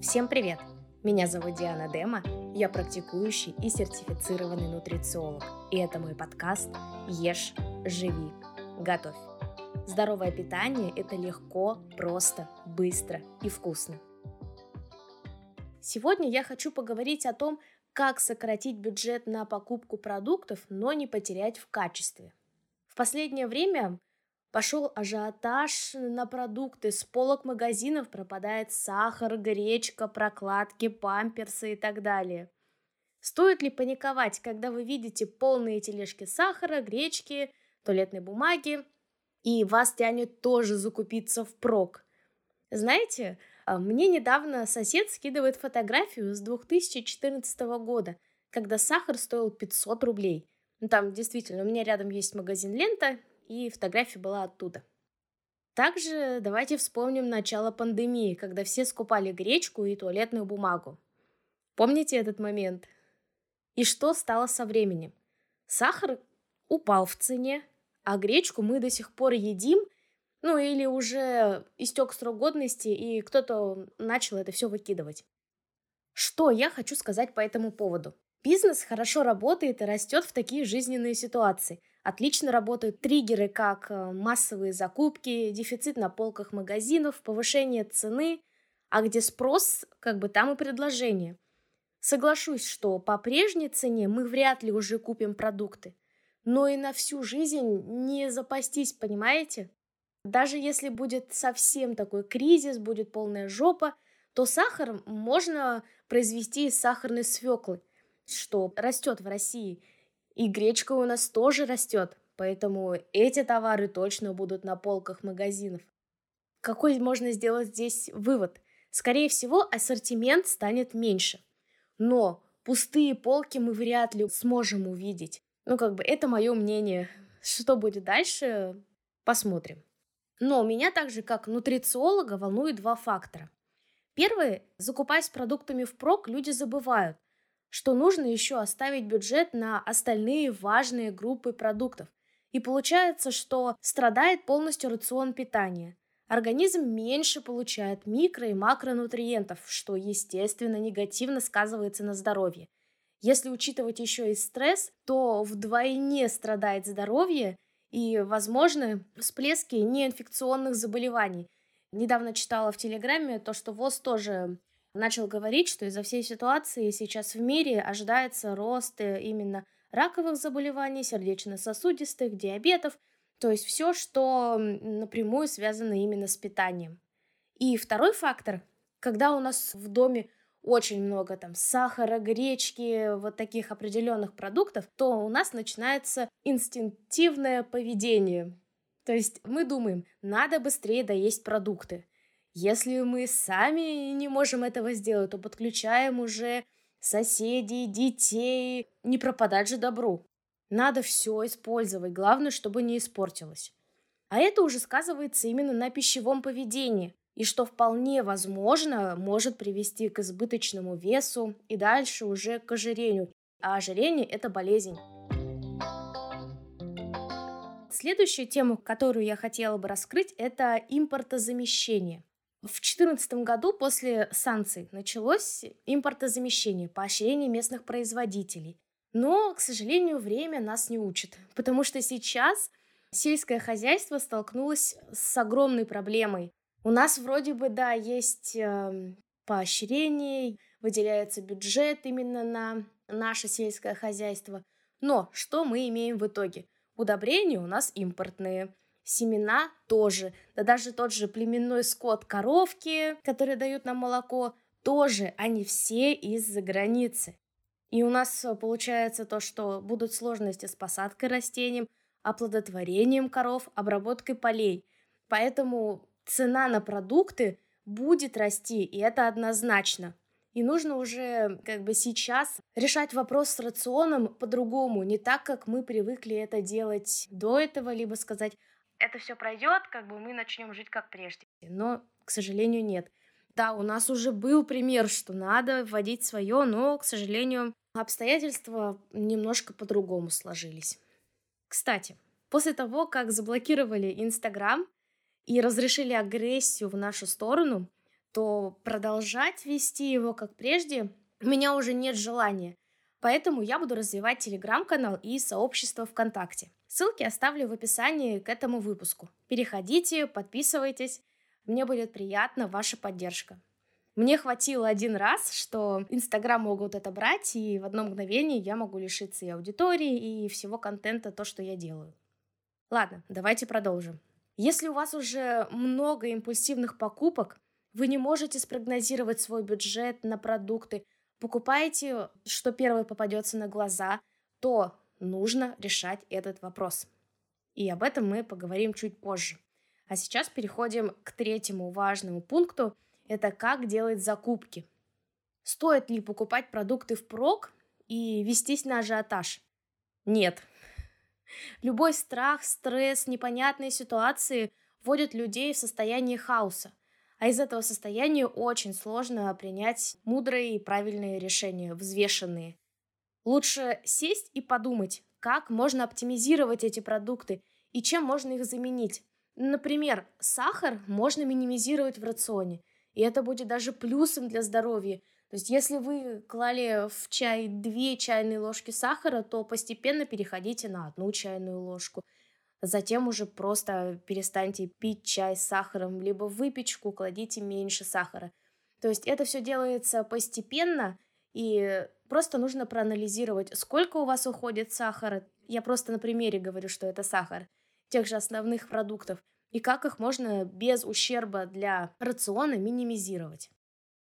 Всем привет! Меня зовут Диана Дема, я практикующий и сертифицированный нутрициолог. И это мой подкаст «Ешь, живи, готовь». Здоровое питание – это легко, просто, быстро и вкусно. Сегодня я хочу поговорить о том, как сократить бюджет на покупку продуктов, но не потерять в качестве. В последнее время Пошел ажиотаж на продукты, с полок магазинов пропадает сахар, гречка, прокладки, памперсы и так далее. Стоит ли паниковать, когда вы видите полные тележки сахара, гречки, туалетной бумаги, и вас тянет тоже закупиться впрок? Знаете, а, мне недавно сосед скидывает фотографию с 2014 года, когда сахар стоил 500 рублей. Там действительно, у меня рядом есть магазин «Лента», и фотография была оттуда. Также давайте вспомним начало пандемии, когда все скупали гречку и туалетную бумагу. Помните этот момент? И что стало со временем? Сахар упал в цене, а гречку мы до сих пор едим, ну или уже истек срок годности, и кто-то начал это все выкидывать. Что я хочу сказать по этому поводу? Бизнес хорошо работает и растет в такие жизненные ситуации – Отлично работают триггеры, как э, массовые закупки, дефицит на полках магазинов, повышение цены, а где спрос, как бы там и предложение. Соглашусь, что по прежней цене мы вряд ли уже купим продукты, но и на всю жизнь не запастись, понимаете? Даже если будет совсем такой кризис, будет полная жопа, то сахар можно произвести из сахарной свеклы, что растет в России – и гречка у нас тоже растет, поэтому эти товары точно будут на полках магазинов. Какой можно сделать здесь вывод? Скорее всего, ассортимент станет меньше. Но пустые полки мы вряд ли сможем увидеть. Ну, как бы, это мое мнение. Что будет дальше, посмотрим. Но меня также, как нутрициолога, волнует два фактора. Первый, закупаясь продуктами впрок, люди забывают – что нужно еще оставить бюджет на остальные важные группы продуктов. И получается, что страдает полностью рацион питания. Организм меньше получает микро- и макронутриентов, что, естественно, негативно сказывается на здоровье. Если учитывать еще и стресс, то вдвойне страдает здоровье и, возможно, всплески неинфекционных заболеваний. Недавно читала в Телеграме то, что ВОЗ тоже начал говорить, что из-за всей ситуации сейчас в мире ожидается рост э, именно раковых заболеваний, сердечно-сосудистых, диабетов, то есть все, что напрямую связано именно с питанием. И второй фактор, когда у нас в доме очень много там сахара, гречки, вот таких определенных продуктов, то у нас начинается инстинктивное поведение. То есть мы думаем, надо быстрее доесть продукты. Если мы сами не можем этого сделать, то подключаем уже соседей, детей. Не пропадать же добру. Надо все использовать, главное, чтобы не испортилось. А это уже сказывается именно на пищевом поведении, и что вполне возможно может привести к избыточному весу и дальше уже к ожирению. А ожирение – это болезнь. Следующую тему, которую я хотела бы раскрыть, это импортозамещение. В 2014 году после санкций началось импортозамещение, поощрение местных производителей. Но, к сожалению, время нас не учит, потому что сейчас сельское хозяйство столкнулось с огромной проблемой. У нас вроде бы, да, есть э, поощрение, выделяется бюджет именно на наше сельское хозяйство. Но что мы имеем в итоге? Удобрения у нас импортные, семена тоже. Да даже тот же племенной скот коровки, которые дают нам молоко, тоже они все из-за границы. И у нас э, получается то, что будут сложности с посадкой растений, оплодотворением коров, обработкой полей. Поэтому цена на продукты будет расти, и это однозначно. И нужно уже как бы сейчас решать вопрос с рационом по-другому, не так, как мы привыкли это делать до этого, либо сказать, это все пройдет, как бы мы начнем жить как прежде. Но, к сожалению, нет. Да, у нас уже был пример, что надо вводить свое, но, к сожалению, обстоятельства немножко по-другому сложились. Кстати, после того, как заблокировали Инстаграм и разрешили агрессию в нашу сторону, то продолжать вести его как прежде у меня уже нет желания. Поэтому я буду развивать телеграм-канал и сообщество ВКонтакте. Ссылки оставлю в описании к этому выпуску. Переходите, подписывайтесь. Мне будет приятна ваша поддержка. Мне хватило один раз, что Инстаграм могут это брать, и в одно мгновение я могу лишиться и аудитории, и всего контента, то, что я делаю. Ладно, давайте продолжим. Если у вас уже много импульсивных покупок, вы не можете спрогнозировать свой бюджет на продукты, покупаете, что первое попадется на глаза, то нужно решать этот вопрос. И об этом мы поговорим чуть позже. А сейчас переходим к третьему важному пункту. Это как делать закупки. Стоит ли покупать продукты впрок и вестись на ажиотаж? Нет. Любой страх, стресс, непонятные ситуации вводят людей в состояние хаоса. А из этого состояния очень сложно принять мудрые и правильные решения, взвешенные. Лучше сесть и подумать, как можно оптимизировать эти продукты и чем можно их заменить. Например, сахар можно минимизировать в рационе, и это будет даже плюсом для здоровья. То есть, если вы клали в чай две чайные ложки сахара, то постепенно переходите на одну чайную ложку – Затем уже просто перестаньте пить чай с сахаром, либо выпечку кладите меньше сахара. То есть это все делается постепенно, и просто нужно проанализировать, сколько у вас уходит сахара. Я просто на примере говорю, что это сахар, тех же основных продуктов, и как их можно без ущерба для рациона минимизировать.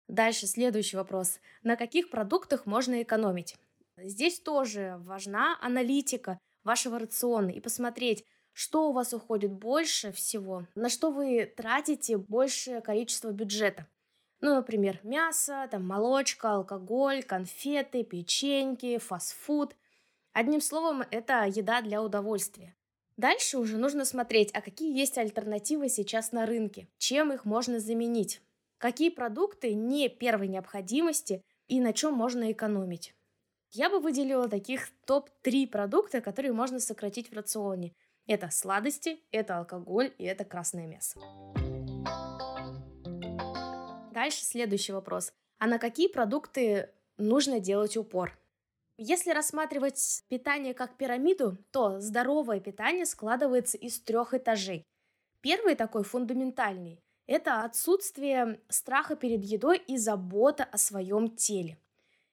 Дальше следующий вопрос. На каких продуктах можно экономить? Здесь тоже важна аналитика вашего рациона и посмотреть, что у вас уходит больше всего, на что вы тратите большее количество бюджета. Ну, например, мясо, там, молочка, алкоголь, конфеты, печеньки, фастфуд. Одним словом, это еда для удовольствия. Дальше уже нужно смотреть, а какие есть альтернативы сейчас на рынке, чем их можно заменить, какие продукты не первой необходимости и на чем можно экономить. Я бы выделила таких топ-3 продукта, которые можно сократить в рационе – это сладости, это алкоголь и это красное мясо. Дальше следующий вопрос. А на какие продукты нужно делать упор? Если рассматривать питание как пирамиду, то здоровое питание складывается из трех этажей. Первый такой фундаментальный – это отсутствие страха перед едой и забота о своем теле.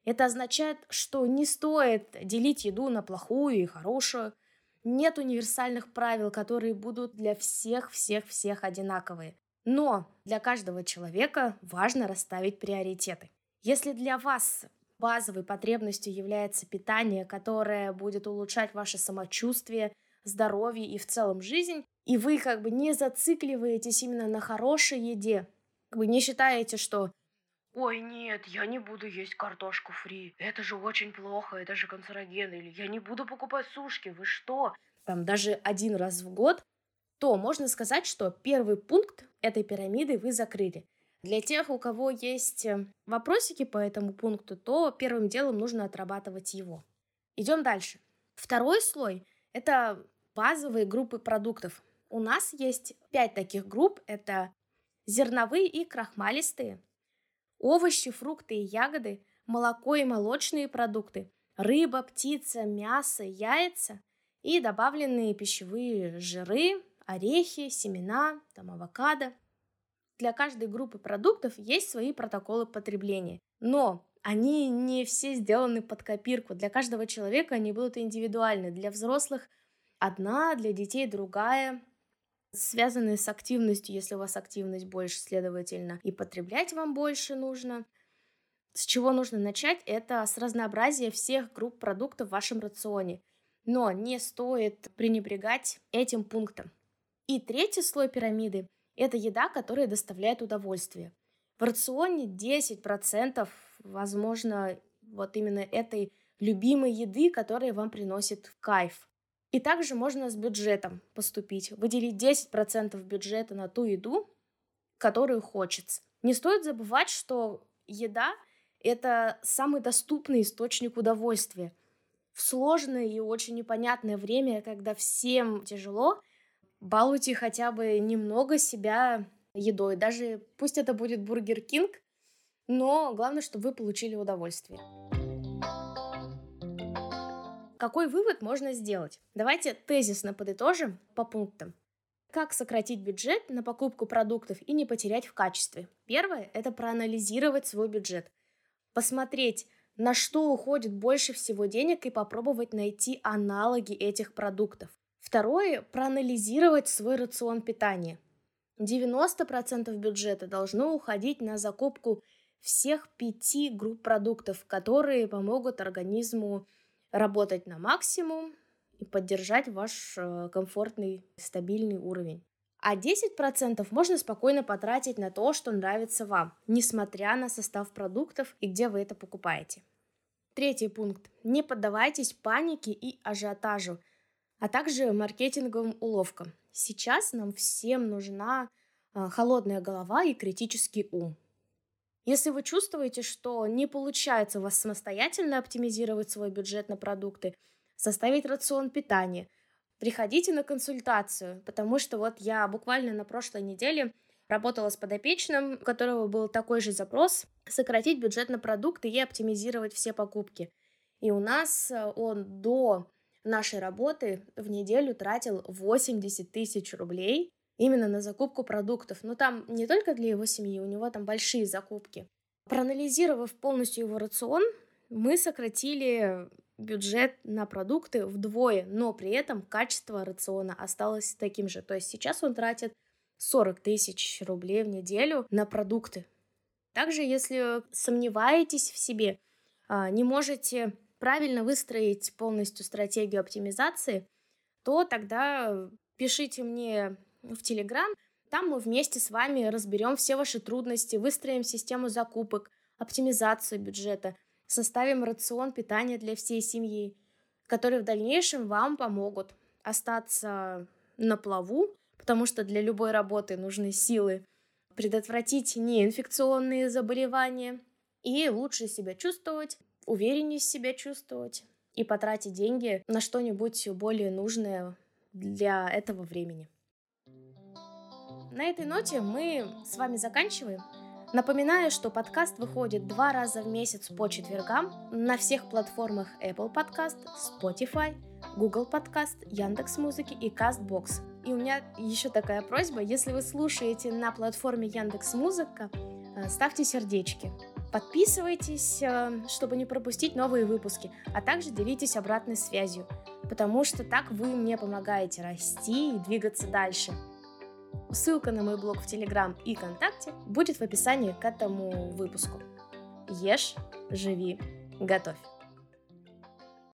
Это означает, что не стоит делить еду на плохую и хорошую – нет универсальных правил, которые будут для всех-всех-всех одинаковые. Но для каждого человека важно расставить приоритеты. Если для вас базовой потребностью является питание, которое будет улучшать ваше самочувствие, здоровье и в целом жизнь, и вы как бы не зацикливаетесь именно на хорошей еде, как бы не считаете, что Ой, нет, я не буду есть картошку фри. Это же очень плохо, это же канцероген. Или я не буду покупать сушки, вы что? Там даже один раз в год. То можно сказать, что первый пункт этой пирамиды вы закрыли. Для тех, у кого есть э, вопросики по этому пункту, то первым делом нужно отрабатывать его. Идем дальше. Второй слой – это базовые группы продуктов. У нас есть пять таких групп. Это зерновые и крахмалистые, овощи, фрукты и ягоды, молоко и молочные продукты, рыба, птица, мясо, яйца и добавленные пищевые жиры, орехи, семена, там, авокадо. Для каждой группы продуктов есть свои протоколы потребления, но они не все сделаны под копирку. Для каждого человека они будут индивидуальны. Для взрослых одна, для детей другая связанные с активностью, если у вас активность больше, следовательно, и потреблять вам больше нужно. С чего нужно начать? Это с разнообразия всех групп продуктов в вашем рационе. Но не стоит пренебрегать этим пунктом. И третий слой пирамиды – это еда, которая доставляет удовольствие. В рационе 10% возможно вот именно этой любимой еды, которая вам приносит кайф. И также можно с бюджетом поступить, выделить 10% бюджета на ту еду, которую хочется. Не стоит забывать, что еда – это самый доступный источник удовольствия. В сложное и очень непонятное время, когда всем тяжело, балуйте хотя бы немного себя едой. Даже пусть это будет Burger King, но главное, чтобы вы получили удовольствие. Какой вывод можно сделать? Давайте тезисно подытожим по пунктам. Как сократить бюджет на покупку продуктов и не потерять в качестве? Первое – это проанализировать свой бюджет. Посмотреть, на что уходит больше всего денег и попробовать найти аналоги этих продуктов. Второе – проанализировать свой рацион питания. 90% бюджета должно уходить на закупку всех пяти групп продуктов, которые помогут организму работать на максимум и поддержать ваш э, комфортный, стабильный уровень. А 10% можно спокойно потратить на то, что нравится вам, несмотря на состав продуктов и где вы это покупаете. Третий пункт. Не поддавайтесь панике и ажиотажу, а также маркетинговым уловкам. Сейчас нам всем нужна э, холодная голова и критический ум. Если вы чувствуете, что не получается у вас самостоятельно оптимизировать свой бюджет на продукты, составить рацион питания, приходите на консультацию, потому что вот я буквально на прошлой неделе работала с подопечным, у которого был такой же запрос сократить бюджет на продукты и оптимизировать все покупки. И у нас э, он до нашей работы в неделю тратил 80 тысяч рублей именно на закупку продуктов. Но там не только для его семьи, у него там большие закупки. Проанализировав полностью его рацион, мы сократили бюджет на продукты вдвое, но при этом качество рациона осталось таким же. То есть сейчас он тратит 40 тысяч рублей в неделю на продукты. Также, если сомневаетесь в себе, а, не можете правильно выстроить полностью стратегию оптимизации, то тогда пишите мне в Телеграм. Там мы вместе с вами разберем все ваши трудности, выстроим систему закупок, оптимизацию бюджета, составим рацион питания для всей семьи, которые в дальнейшем вам помогут остаться на плаву, потому что для любой работы нужны силы, предотвратить неинфекционные заболевания и лучше себя чувствовать, увереннее себя чувствовать и потратить деньги на что-нибудь более нужное для этого времени. На этой ноте мы с вами заканчиваем. Напоминаю, что подкаст выходит два раза в месяц по четвергам на всех платформах Apple Podcast, Spotify, Google Podcast, Яндекс Музыки и Castbox. И у меня еще такая просьба, если вы слушаете на платформе Яндекс Музыка, э, ставьте сердечки. Подписывайтесь, э, чтобы не пропустить новые выпуски, а также делитесь обратной связью, потому что так вы мне помогаете расти и двигаться дальше. Ссылка на мой блог в Телеграм и ВКонтакте будет в описании к этому выпуску. Ешь, живи, готовь.